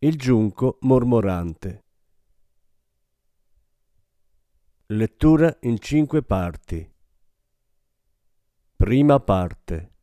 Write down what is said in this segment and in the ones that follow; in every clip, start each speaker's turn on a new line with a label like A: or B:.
A: il giunco mormorante. Lettura in cinque parti. Prima parte.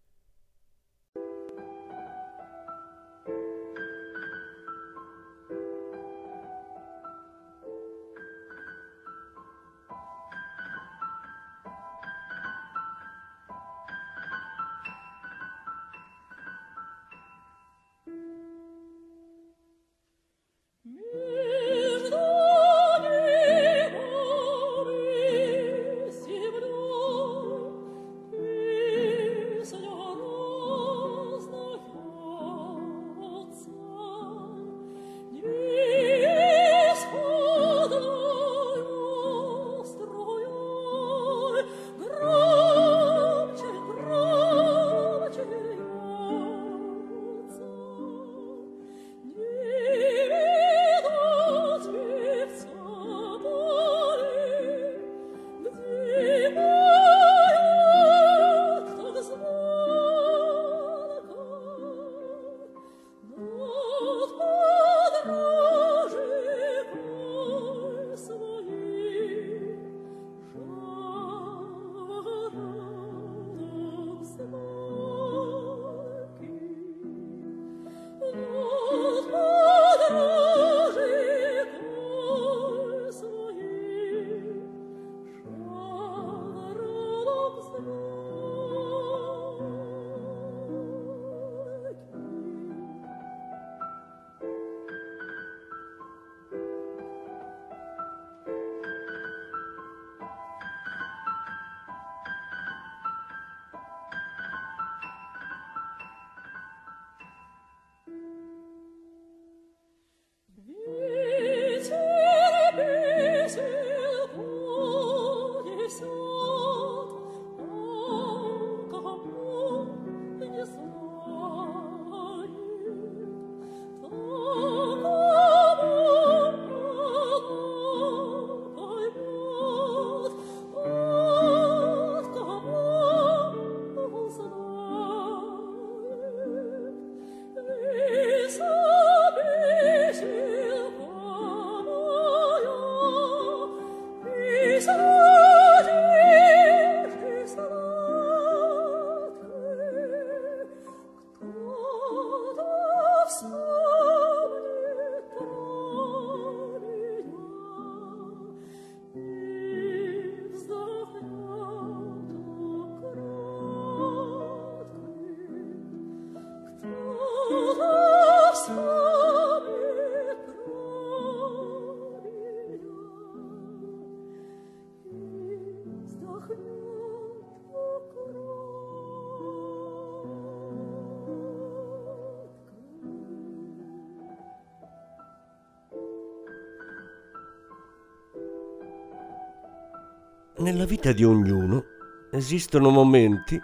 A: Nella vita di ognuno esistono momenti,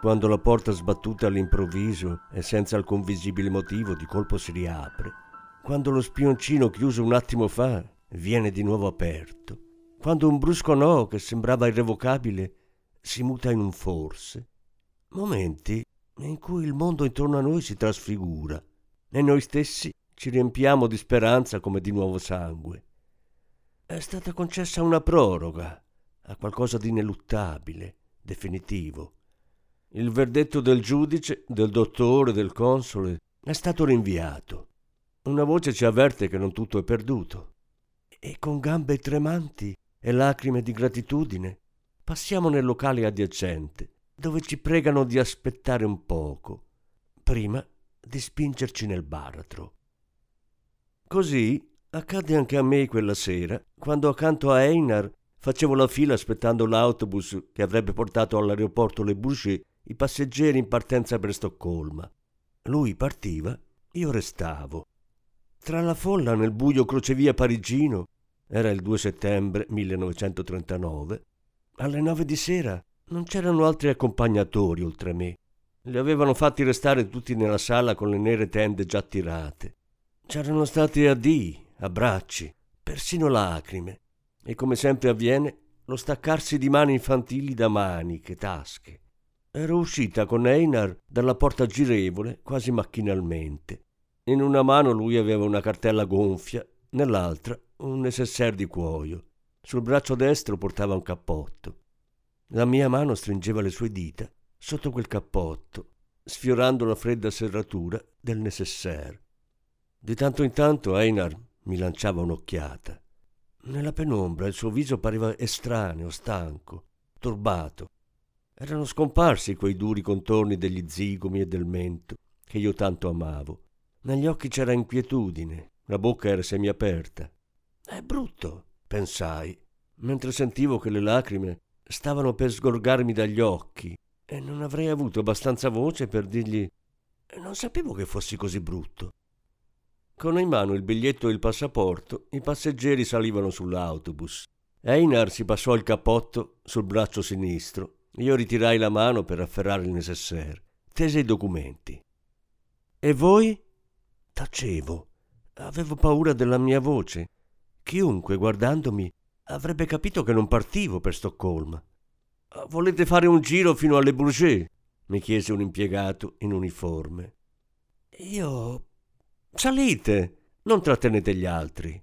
A: quando la porta sbattuta all'improvviso e senza alcun visibile motivo di colpo si riapre, quando lo spioncino chiuso un attimo fa viene di nuovo aperto, quando un brusco no che sembrava irrevocabile si muta in un forse, momenti in cui il mondo intorno a noi si trasfigura. E noi stessi ci riempiamo di speranza come di nuovo sangue. È stata concessa una proroga a qualcosa di ineluttabile, definitivo. Il verdetto del giudice, del dottore, del console è stato rinviato. Una voce ci avverte che non tutto è perduto. E con gambe tremanti e lacrime di gratitudine passiamo nel locale adiacente, dove ci pregano di aspettare un poco, prima di spingerci nel baratro. Così accadde anche a me quella sera, quando accanto a Einar Facevo la fila aspettando l'autobus che avrebbe portato all'aeroporto Le Bourget i passeggeri in partenza per Stoccolma. Lui partiva, io restavo. Tra la folla nel buio crocevia parigino, era il 2 settembre 1939, alle nove di sera non c'erano altri accompagnatori oltre me. Li avevano fatti restare tutti nella sala con le nere tende già tirate. C'erano stati addii, abbracci, persino lacrime, e come sempre avviene, lo staccarsi di mani infantili da maniche, tasche. Ero uscita con Einar dalla porta girevole quasi macchinalmente. In una mano lui aveva una cartella gonfia, nell'altra un necessaire di cuoio. Sul braccio destro portava un cappotto. La mia mano stringeva le sue dita sotto quel cappotto, sfiorando la fredda serratura del necessaire. Di tanto in tanto Einar mi lanciava un'occhiata. Nella penombra il suo viso pareva estraneo, stanco, turbato. Erano scomparsi quei duri contorni degli zigomi e del mento che io tanto amavo. Negli occhi c'era inquietudine, la bocca era semiaperta. È brutto, pensai, mentre sentivo che le lacrime stavano per sgorgarmi dagli occhi e non avrei avuto abbastanza voce per dirgli non sapevo che fossi così brutto. Con in mano il biglietto e il passaporto, i passeggeri salivano sull'autobus. Einar si passò il cappotto sul braccio sinistro. Io ritirai la mano per afferrare il necessaire. Tese i documenti. E voi? Tacevo. Avevo paura della mia voce. Chiunque, guardandomi, avrebbe capito che non partivo per Stoccolma. Volete fare un giro fino alle Bourget? mi chiese un impiegato in uniforme. Io. Salite! Non trattenete gli altri.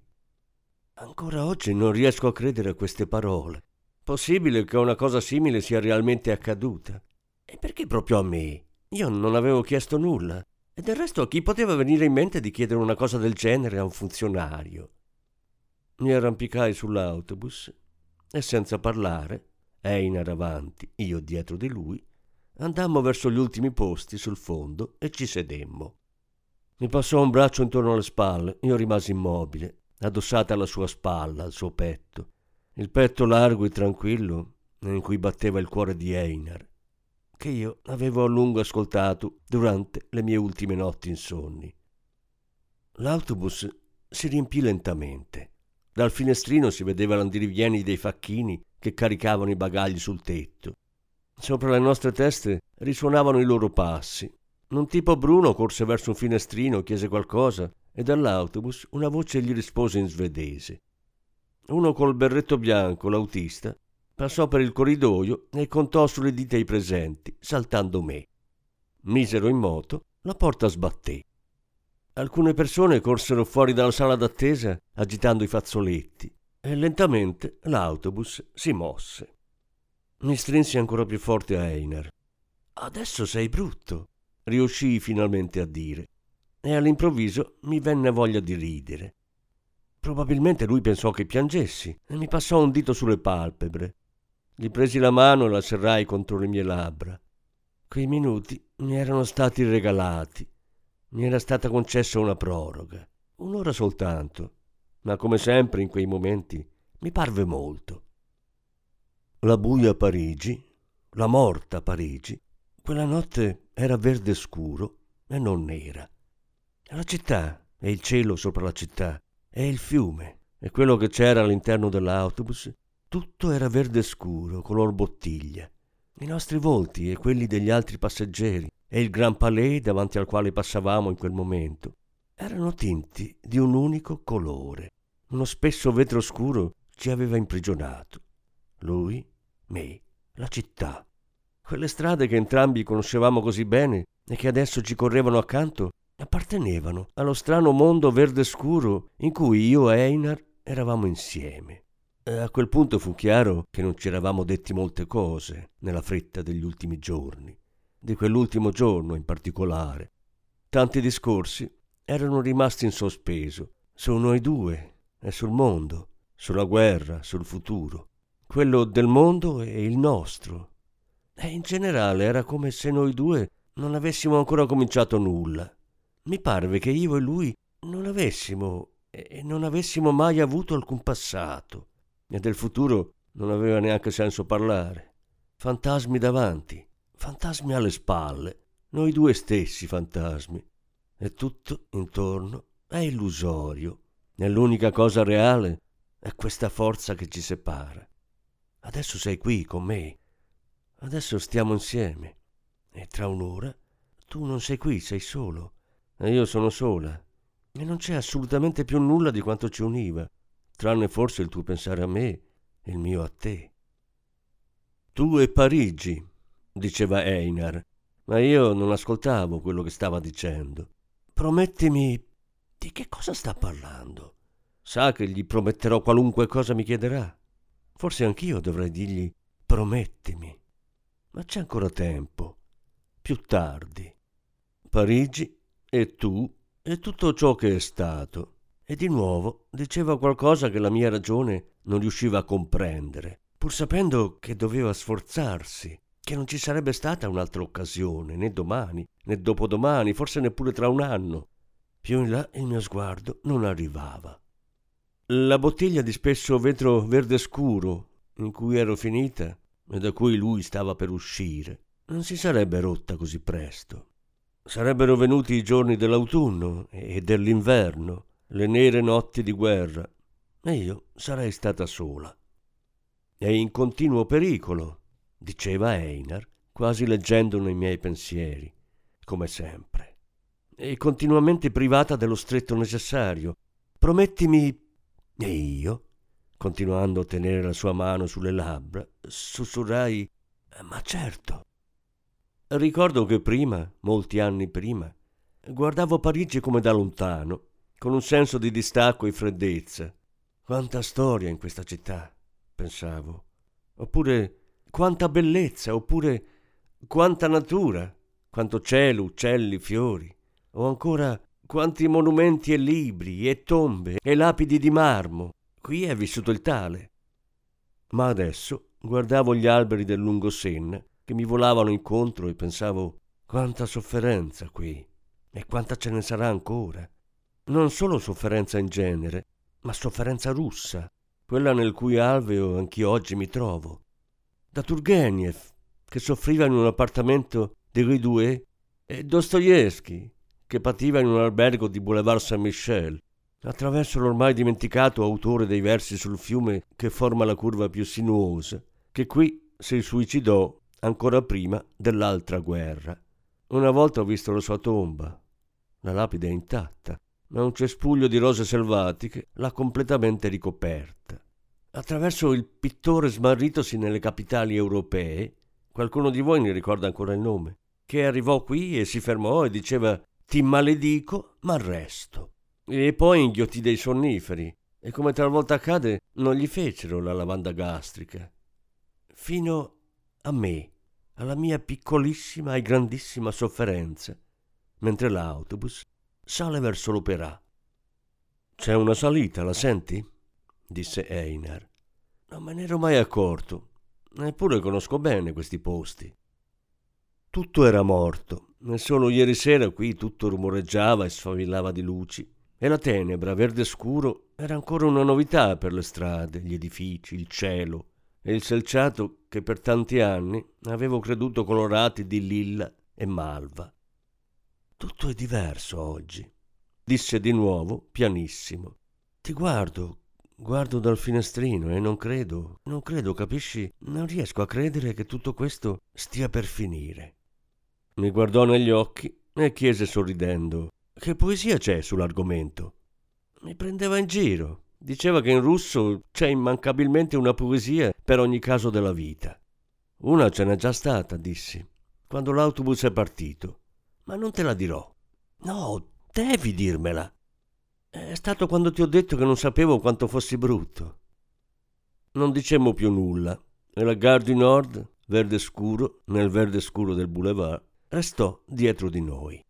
A: Ancora oggi non riesco a credere a queste parole. Possibile che una cosa simile sia realmente accaduta. E perché proprio a me? Io non avevo chiesto nulla. E del resto a chi poteva venire in mente di chiedere una cosa del genere a un funzionario? Mi arrampicai sull'autobus e senza parlare, Einar avanti, io dietro di lui, andammo verso gli ultimi posti sul fondo e ci sedemmo. Mi passò un braccio intorno alle spalle, io rimasi immobile, addossata alla sua spalla, al suo petto, il petto largo e tranquillo in cui batteva il cuore di Einar che io avevo a lungo ascoltato durante le mie ultime notti insonni. L'autobus si riempì lentamente. Dal finestrino si vedeva l'andirivieni dei facchini che caricavano i bagagli sul tetto. Sopra le nostre teste risuonavano i loro passi. Un tipo bruno corse verso un finestrino, chiese qualcosa e dall'autobus una voce gli rispose in svedese. Uno col berretto bianco, l'autista, Passò per il corridoio e contò sulle dita i presenti, saltando me. Misero in moto, la porta sbatté. Alcune persone corsero fuori dalla sala d'attesa agitando i fazzoletti e lentamente l'autobus si mosse. Mi strinsi ancora più forte a Einar. Adesso sei brutto, riuscii finalmente a dire, e all'improvviso mi venne voglia di ridere. Probabilmente lui pensò che piangessi e mi passò un dito sulle palpebre. Gli presi la mano e la serrai contro le mie labbra. Quei minuti mi erano stati regalati. Mi era stata concessa una proroga. Un'ora soltanto. Ma come sempre in quei momenti mi parve molto. La buia Parigi, la morta Parigi, quella notte era verde scuro e non nera. La città e il cielo sopra la città e il fiume e quello che c'era all'interno dell'autobus tutto era verde scuro, color bottiglia. I nostri volti e quelli degli altri passeggeri e il Gran Palais davanti al quale passavamo in quel momento erano tinti di un unico colore. Uno spesso vetro scuro ci aveva imprigionato. Lui, me, la città. Quelle strade che entrambi conoscevamo così bene e che adesso ci correvano accanto appartenevano allo strano mondo verde scuro in cui io e Einar eravamo insieme. A quel punto fu chiaro che non ci eravamo detti molte cose nella fretta degli ultimi giorni, di quell'ultimo giorno in particolare. Tanti discorsi erano rimasti in sospeso su noi due e sul mondo, sulla guerra, sul futuro, quello del mondo e il nostro. E in generale era come se noi due non avessimo ancora cominciato nulla. Mi parve che io e lui non avessimo e non avessimo mai avuto alcun passato e del futuro non aveva neanche senso parlare. Fantasmi davanti, fantasmi alle spalle, noi due stessi fantasmi, e tutto intorno è illusorio e l'unica cosa reale è questa forza che ci separa. Adesso sei qui con me, adesso stiamo insieme e tra un'ora tu non sei qui, sei solo e io sono sola e non c'è assolutamente più nulla di quanto ci univa, tranne forse il tuo pensare a me e il mio a te. Tu e Parigi, diceva Einar, ma io non ascoltavo quello che stava dicendo. Promettimi di che cosa sta parlando? Sa che gli prometterò qualunque cosa mi chiederà. Forse anch'io dovrei dirgli promettimi. Ma c'è ancora tempo. Più tardi. Parigi e tu e tutto ciò che è stato. E di nuovo diceva qualcosa che la mia ragione non riusciva a comprendere, pur sapendo che doveva sforzarsi, che non ci sarebbe stata un'altra occasione, né domani, né dopodomani, forse neppure tra un anno. Più in là il mio sguardo non arrivava. La bottiglia di spesso vetro verde scuro in cui ero finita e da cui lui stava per uscire non si sarebbe rotta così presto. Sarebbero venuti i giorni dell'autunno e dell'inverno, le nere notti di guerra, e io sarei stata sola. È in continuo pericolo, diceva Einar, quasi leggendo nei miei pensieri, come sempre, e continuamente privata dello stretto necessario. Promettimi. E io, continuando a tenere la sua mano sulle labbra, sussurrai: Ma certo. Ricordo che prima, molti anni prima, guardavo Parigi come da lontano, con un senso di distacco e freddezza. Quanta storia in questa città, pensavo. Oppure quanta bellezza, oppure quanta natura, quanto cielo, uccelli, fiori. O ancora quanti monumenti e libri e tombe e lapidi di marmo. Qui è vissuto il tale. Ma adesso guardavo gli alberi del lungo Senna che mi volavano incontro e pensavo quanta sofferenza qui e quanta ce ne sarà ancora. Non solo sofferenza in genere, ma sofferenza russa, quella nel cui alveo anch'io oggi mi trovo. Da Turgenev, che soffriva in un appartamento di Rue Douai, e Dostoevsky, che pativa in un albergo di Boulevard Saint-Michel, attraverso l'ormai dimenticato autore dei versi sul fiume che forma la curva più sinuosa, che qui si suicidò ancora prima dell'altra guerra. Una volta ho visto la sua tomba. La lapide è intatta, ma un cespuglio di rose selvatiche l'ha completamente ricoperta. Attraverso il pittore smarritosi nelle capitali europee, qualcuno di voi ne ricorda ancora il nome, che arrivò qui e si fermò e diceva ti maledico, ma resto. E poi inghiottì dei sonniferi, e come talvolta accade, non gli fecero la lavanda gastrica. Fino a me, alla mia piccolissima e grandissima sofferenza, mentre l'autobus sale verso l'opera. C'è una salita, la senti? disse Einar. Non me ne ero mai accorto, eppure conosco bene questi posti. Tutto era morto, e solo ieri sera qui tutto rumoreggiava e sfavillava di luci, e la tenebra verde scuro era ancora una novità per le strade, gli edifici, il cielo, e il selciato che per tanti anni avevo creduto colorati di lilla e malva. Tutto è diverso oggi, disse di nuovo pianissimo. Ti guardo, guardo dal finestrino e non credo, non credo, capisci? Non riesco a credere che tutto questo stia per finire. Mi guardò negli occhi e chiese sorridendo: Che poesia c'è sull'argomento? Mi prendeva in giro. Diceva che in russo c'è immancabilmente una poesia per ogni caso della vita. Una ce n'è già stata, dissi, quando l'autobus è partito. Ma non te la dirò. No, devi dirmela. È stato quando ti ho detto che non sapevo quanto fossi brutto. Non dicemmo più nulla e la Gare du Nord, verde scuro, nel verde scuro del boulevard, restò dietro di noi.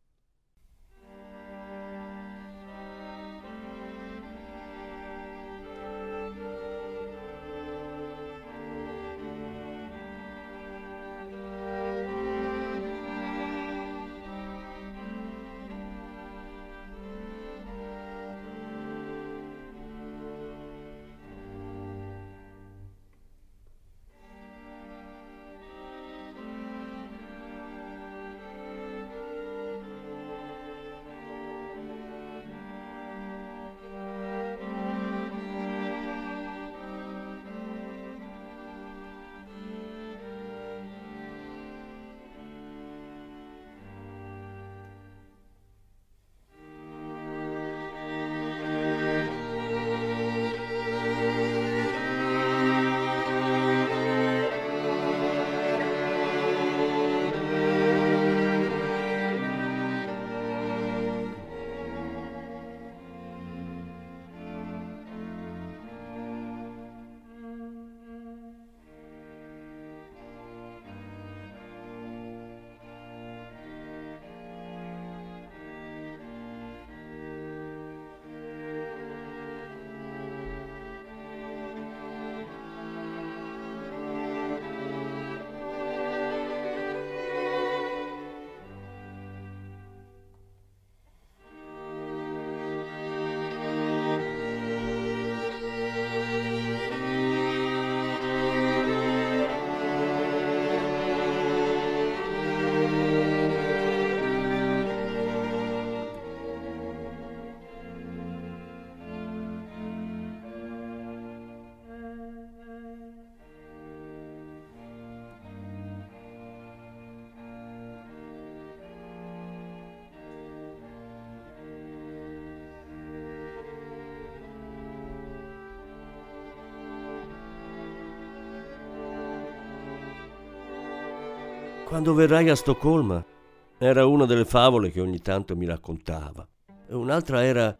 A: Quando verrai a Stoccolma era una delle favole che ogni tanto mi raccontava. Un'altra era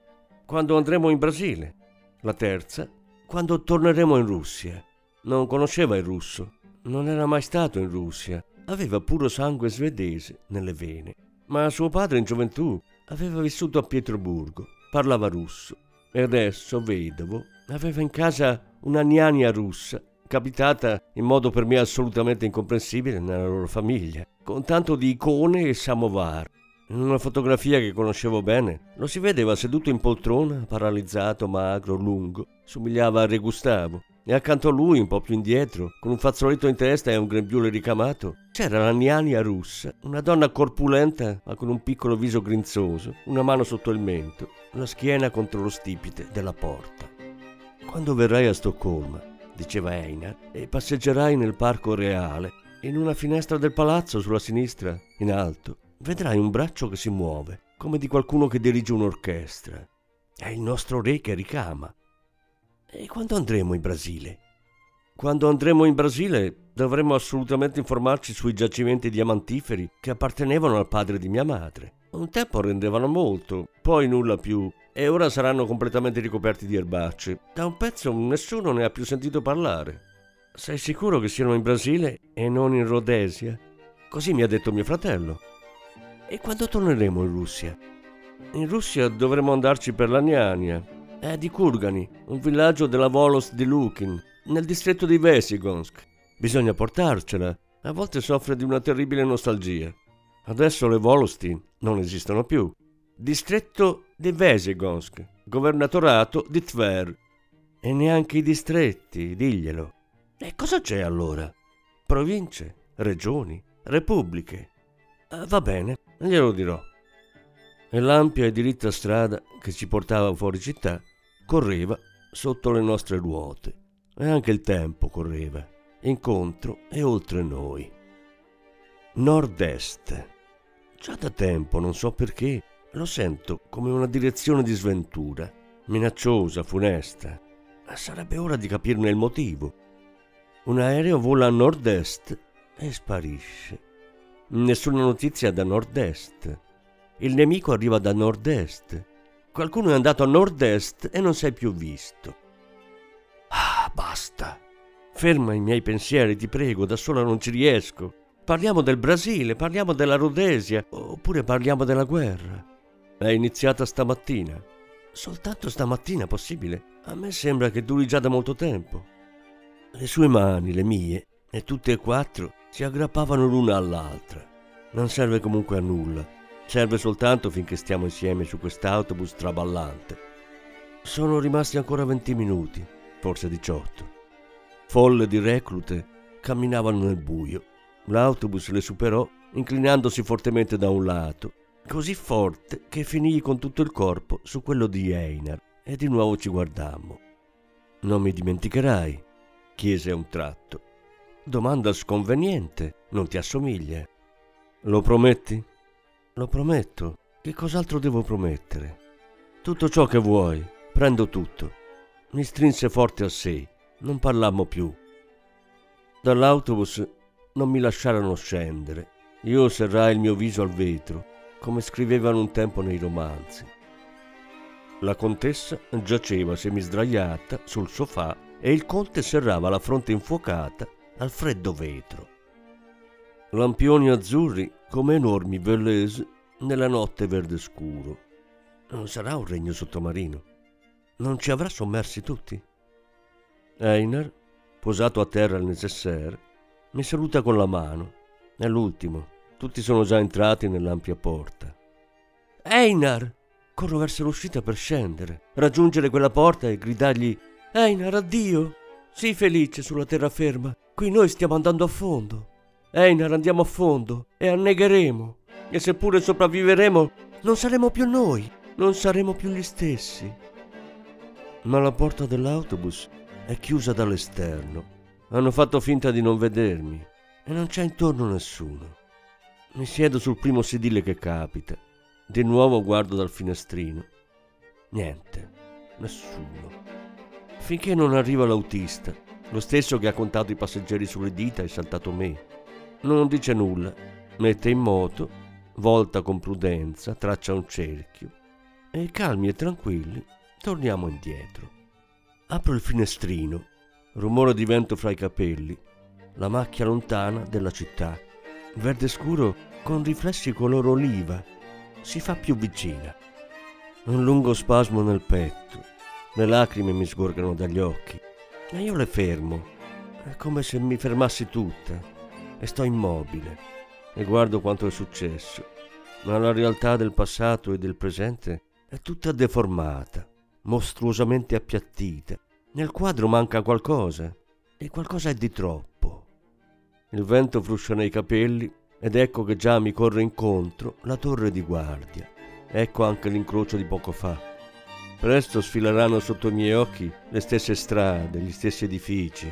A: quando andremo in Brasile. La terza, quando torneremo in Russia. Non conosceva il russo, non era mai stato in Russia, aveva puro sangue svedese nelle vene. Ma suo padre in gioventù aveva vissuto a Pietroburgo, parlava russo e adesso, vedovo, aveva in casa una gnania russa, capitata in modo per me assolutamente incomprensibile nella loro famiglia, con tanto di icone e samovar. In una fotografia che conoscevo bene, lo si vedeva seduto in poltrona, paralizzato, magro, lungo, somigliava a Re Gustavo. E accanto a lui, un po' più indietro, con un fazzoletto in testa e un grembiule ricamato, c'era la Niania russa, una donna corpulenta ma con un piccolo viso grinzoso, una mano sotto il mento, la schiena contro lo stipite della porta. Quando verrai a Stoccolma, diceva Einar, e passeggerai nel parco reale, in una finestra del palazzo sulla sinistra, in alto, vedrai un braccio che si muove, come di qualcuno che dirige un'orchestra. È il nostro re che ricama. E quando andremo in Brasile? Quando andremo in Brasile dovremmo assolutamente informarci sui giacimenti diamantiferi che appartenevano al padre di mia madre. Un tempo rendevano molto, poi nulla più, e ora saranno completamente ricoperti di erbacce. Da un pezzo nessuno ne ha più sentito parlare. Sei sicuro che siano in Brasile e non in Rhodesia? Così mi ha detto mio fratello. E quando torneremo in Russia? In Russia dovremo andarci per la Gnania, è di Kurgani, un villaggio della Volos di Lukin, nel distretto di Vesigonsk. Bisogna portarcela. A volte soffre di una terribile nostalgia. Adesso le Volosti non esistono più. Distretto di Vesigonsk, governatorato di Tver. E neanche i distretti, diglielo. E cosa c'è allora? Province, regioni, repubbliche. Ah, va bene, glielo dirò. E l'ampia e diritta strada che ci portava fuori città correva sotto le nostre ruote e anche il tempo correva incontro e oltre noi. Nord-est. Già da tempo, non so perché, lo sento come una direzione di sventura, minacciosa, funesta. Sarebbe ora di capirne il motivo. Un aereo vola a nord-est e sparisce. Nessuna notizia da nord-est. Il nemico arriva da nord-est Qualcuno è andato a nord-est e non è più visto. Ah, basta. Ferma i miei pensieri, ti prego, da sola non ci riesco. Parliamo del Brasile, parliamo della Rhodesia, oppure parliamo della guerra. È iniziata stamattina. Soltanto stamattina, possibile? A me sembra che duri già da molto tempo. Le sue mani, le mie, e tutte e quattro si aggrappavano l'una all'altra. Non serve comunque a nulla. Serve soltanto finché stiamo insieme su quest'autobus traballante. Sono rimasti ancora 20 minuti, forse 18. Folle di reclute camminavano nel buio. L'autobus le superò inclinandosi fortemente da un lato, così forte che finì con tutto il corpo su quello di Einar e di nuovo ci guardammo. Non mi dimenticherai, chiese a un tratto. Domanda sconveniente, non ti assomiglia. Lo prometti? Lo prometto. Che cos'altro devo promettere? Tutto ciò che vuoi. Prendo tutto. Mi strinse forte a sé. Non parlammo più. Dall'autobus non mi lasciarono scendere. Io serrai il mio viso al vetro, come scrivevano un tempo nei romanzi. La contessa giaceva semisdraiata sul sofà e il conte serrava la fronte infuocata al freddo vetro. Lampioni azzurri come enormi velese nella notte verde scuro. Non sarà un regno sottomarino. Non ci avrà sommersi tutti. Einar, posato a terra al necessaire, mi saluta con la mano. È l'ultimo. Tutti sono già entrati nell'ampia porta. Einar! Corro verso l'uscita per scendere, raggiungere quella porta e gridargli Einar, addio! Sii felice sulla terraferma. Qui noi stiamo andando a fondo. Einar, andiamo a fondo e annegheremo. E seppure sopravviveremo, non saremo più noi, non saremo più gli stessi. Ma la porta dell'autobus è chiusa dall'esterno. Hanno fatto finta di non vedermi e non c'è intorno nessuno. Mi siedo sul primo sedile che capita. Di nuovo guardo dal finestrino. Niente, nessuno. Finché non arriva l'autista, lo stesso che ha contato i passeggeri sulle dita e saltato me. non dice nulla, mette in moto, volta con prudenza, traccia un cerchio e calmi e tranquilli torniamo indietro. Apro il finestrino, rumore di vento fra i capelli, la macchia lontana della città, verde scuro con riflessi color oliva, si fa più vicina. Un lungo spasmo nel petto, le lacrime mi sgorgano dagli occhi e io le fermo, è come se mi fermassi tutta e sto immobile e guardo quanto è successo, ma la realtà del passato e del presente è tutta deformata, mostruosamente appiattita. Nel quadro manca qualcosa e qualcosa è di troppo. Il vento fruscia nei capelli ed ecco che già mi corre incontro la torre di guardia. Ecco anche l'incrocio di poco fa. Presto sfileranno sotto i miei occhi le stesse strade, gli stessi edifici.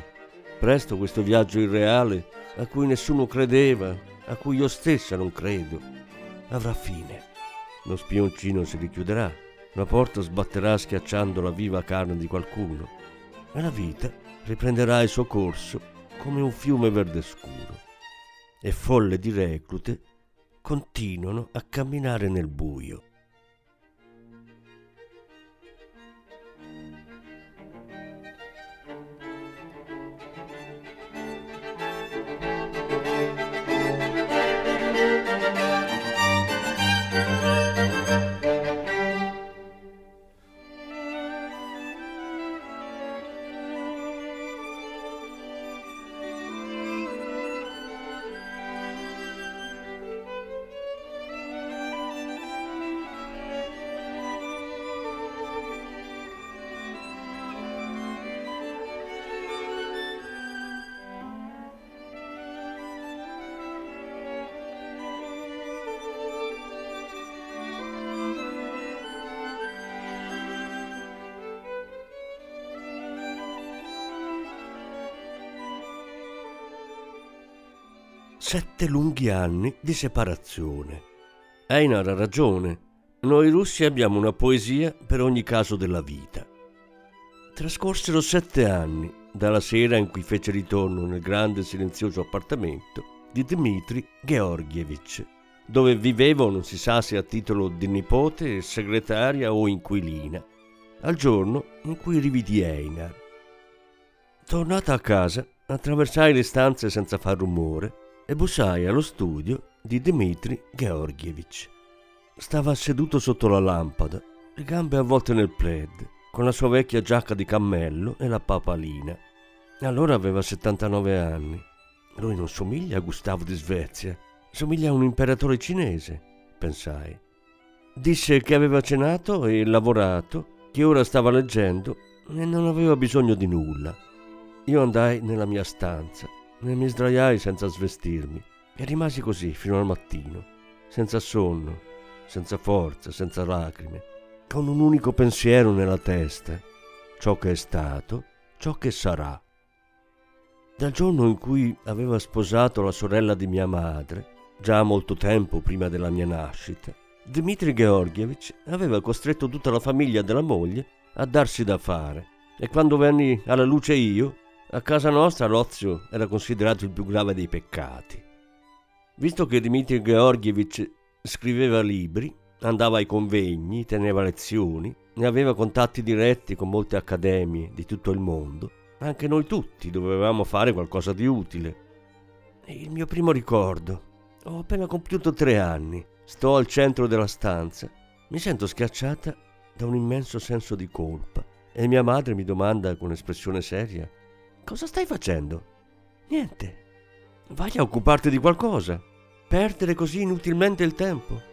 A: Presto questo viaggio irreale a cui nessuno credeva, a cui io stessa non credo, avrà fine. Lo spioncino si richiuderà, la porta sbatterà schiacciando la viva carne di qualcuno e la vita riprenderà il suo corso come un fiume verde scuro e folle di reclute continuano a camminare nel buio. Sette lunghi anni di separazione. Einar ha ragione. Noi russi abbiamo una poesia per ogni caso della vita. Trascorsero sette anni dalla sera in cui fece ritorno nel grande silenzioso appartamento di Dmitri Georgievich, dove vivevo non si sa se a titolo di nipote, segretaria o inquilina, al giorno in cui rividi Einar. Tornata a casa, attraversai le stanze senza far rumore e bussai allo studio di Dmitri Georgievich. Stava seduto sotto la lampada, le gambe avvolte nel plaid, con la sua vecchia giacca di cammello e la papalina. Allora aveva 79 anni. Lui non somiglia a Gustavo di Svezia, somiglia a un imperatore cinese, pensai. Disse che aveva cenato e lavorato, che ora stava leggendo e non aveva bisogno di nulla. Io andai nella mia stanza e mi sdraiai senza svestirmi e rimasi così fino al mattino, senza sonno, senza forza, senza lacrime, con un unico pensiero nella testa, ciò che è stato, ciò che sarà. Dal giorno in cui aveva sposato la sorella di mia madre, già molto tempo prima della mia nascita, Dmitri Georgievich aveva costretto tutta la famiglia della moglie a darsi da fare e quando venni alla luce io, a casa nostra l'ozio era considerato il più grave dei peccati. Visto che Dmitri Georgievich scriveva libri, andava ai convegni, teneva lezioni e aveva contatti diretti con molte accademie di tutto il mondo, anche noi tutti dovevamo fare qualcosa di utile. Il mio primo ricordo. Ho appena compiuto tre anni, sto al centro della stanza, mi sento schiacciata da un immenso senso di colpa e mia madre mi domanda con espressione seria Cosa stai facendo? Niente. Vai a occuparti di qualcosa. Perdere così inutilmente il tempo.